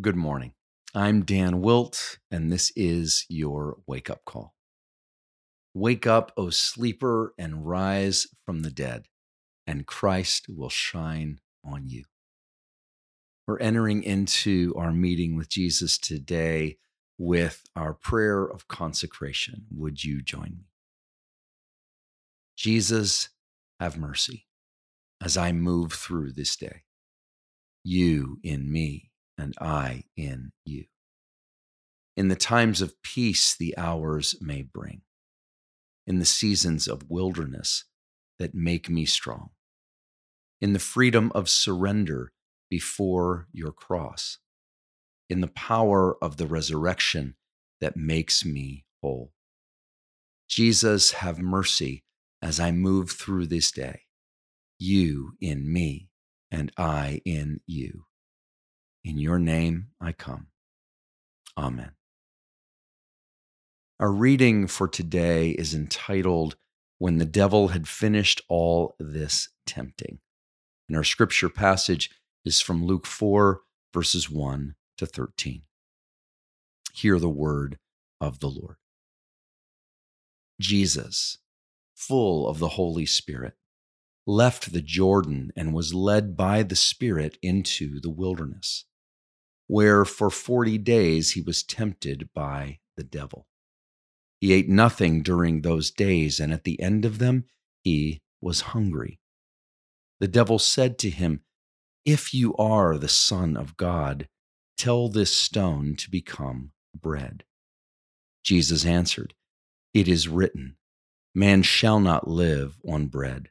Good morning. I'm Dan Wilt, and this is your wake up call. Wake up, O sleeper, and rise from the dead, and Christ will shine on you. We're entering into our meeting with Jesus today with our prayer of consecration. Would you join me? Jesus, have mercy as I move through this day. You in me and I in you. In the times of peace, the hours may bring, in the seasons of wilderness that make me strong, in the freedom of surrender before your cross, in the power of the resurrection that makes me whole. Jesus, have mercy as I move through this day, you in me and I in you. In your name I come. Amen. Our reading for today is entitled When the Devil Had Finished All This Tempting. And our scripture passage is from Luke 4, verses 1 to 13. Hear the word of the Lord. Jesus, full of the Holy Spirit, left the Jordan and was led by the Spirit into the wilderness where for 40 days he was tempted by the devil. He ate nothing during those days, and at the end of them, he was hungry. The devil said to him, If you are the Son of God, tell this stone to become bread. Jesus answered, It is written, Man shall not live on bread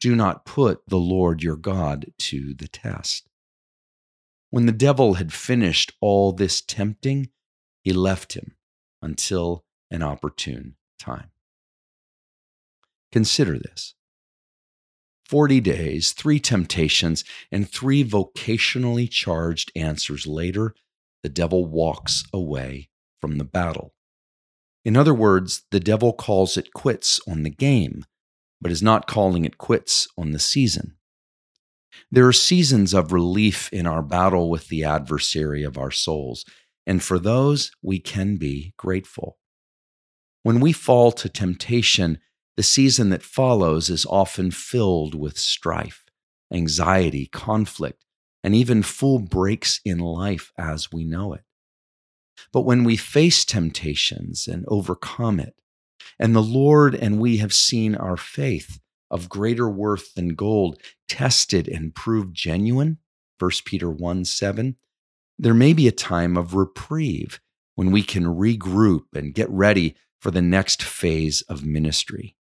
Do not put the Lord your God to the test. When the devil had finished all this tempting, he left him until an opportune time. Consider this 40 days, three temptations, and three vocationally charged answers later, the devil walks away from the battle. In other words, the devil calls it quits on the game, but is not calling it quits on the season. There are seasons of relief in our battle with the adversary of our souls, and for those we can be grateful. When we fall to temptation, the season that follows is often filled with strife, anxiety, conflict, and even full breaks in life as we know it. But when we face temptations and overcome it, and the Lord and we have seen our faith, of greater worth than gold, tested and proved genuine, 1 Peter 1 7, there may be a time of reprieve when we can regroup and get ready for the next phase of ministry.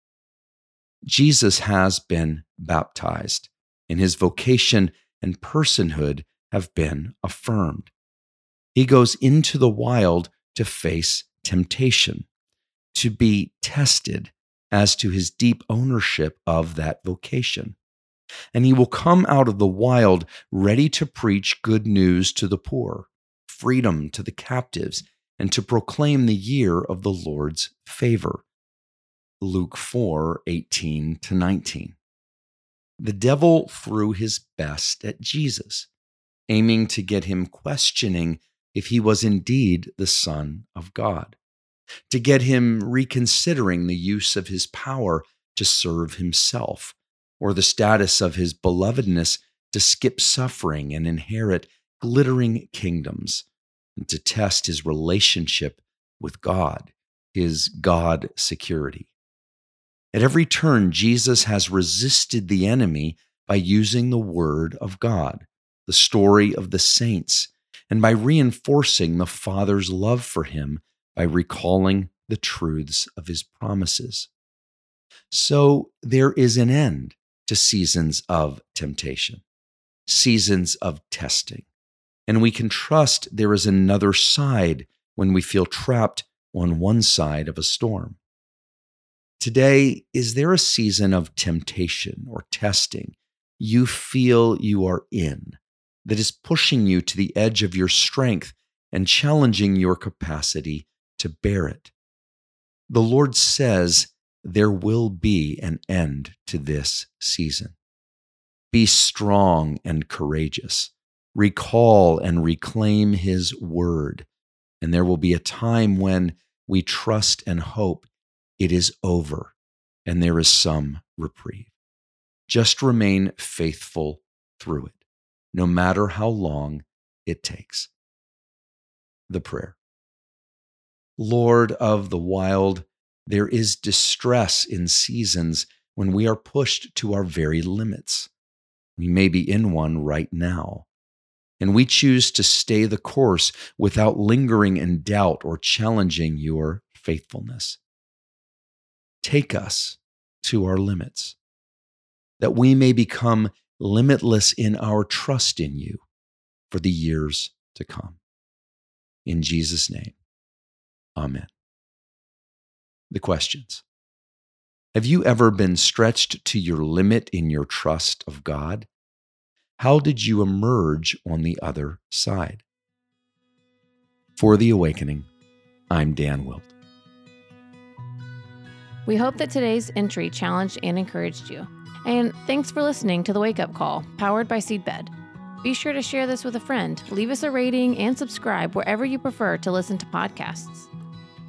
Jesus has been baptized, and his vocation and personhood have been affirmed. He goes into the wild to face temptation, to be tested as to his deep ownership of that vocation. And he will come out of the wild ready to preach good news to the poor, freedom to the captives, and to proclaim the year of the Lord's favor. Luke 4 18 to 19. The devil threw his best at Jesus, aiming to get him questioning if he was indeed the Son of God to get him reconsidering the use of his power to serve himself, or the status of his belovedness to skip suffering and inherit glittering kingdoms, and to test his relationship with God, his God security. At every turn, Jesus has resisted the enemy by using the word of God, the story of the saints, and by reinforcing the Father's love for him by recalling the truths of his promises. So there is an end to seasons of temptation, seasons of testing. And we can trust there is another side when we feel trapped on one side of a storm. Today, is there a season of temptation or testing you feel you are in that is pushing you to the edge of your strength and challenging your capacity to bear it? The Lord says there will be an end to this season. Be strong and courageous. Recall and reclaim His word. And there will be a time when we trust and hope it is over and there is some reprieve. Just remain faithful through it, no matter how long it takes. The prayer Lord of the wild, there is distress in seasons when we are pushed to our very limits. We may be in one right now. And we choose to stay the course without lingering in doubt or challenging your faithfulness. Take us to our limits, that we may become limitless in our trust in you for the years to come. In Jesus' name, amen. The questions Have you ever been stretched to your limit in your trust of God? How did you emerge on the other side? For the Awakening, I'm Dan Wilt. We hope that today's entry challenged and encouraged you. And thanks for listening to the Wake Up Call, powered by Seedbed. Be sure to share this with a friend, leave us a rating, and subscribe wherever you prefer to listen to podcasts.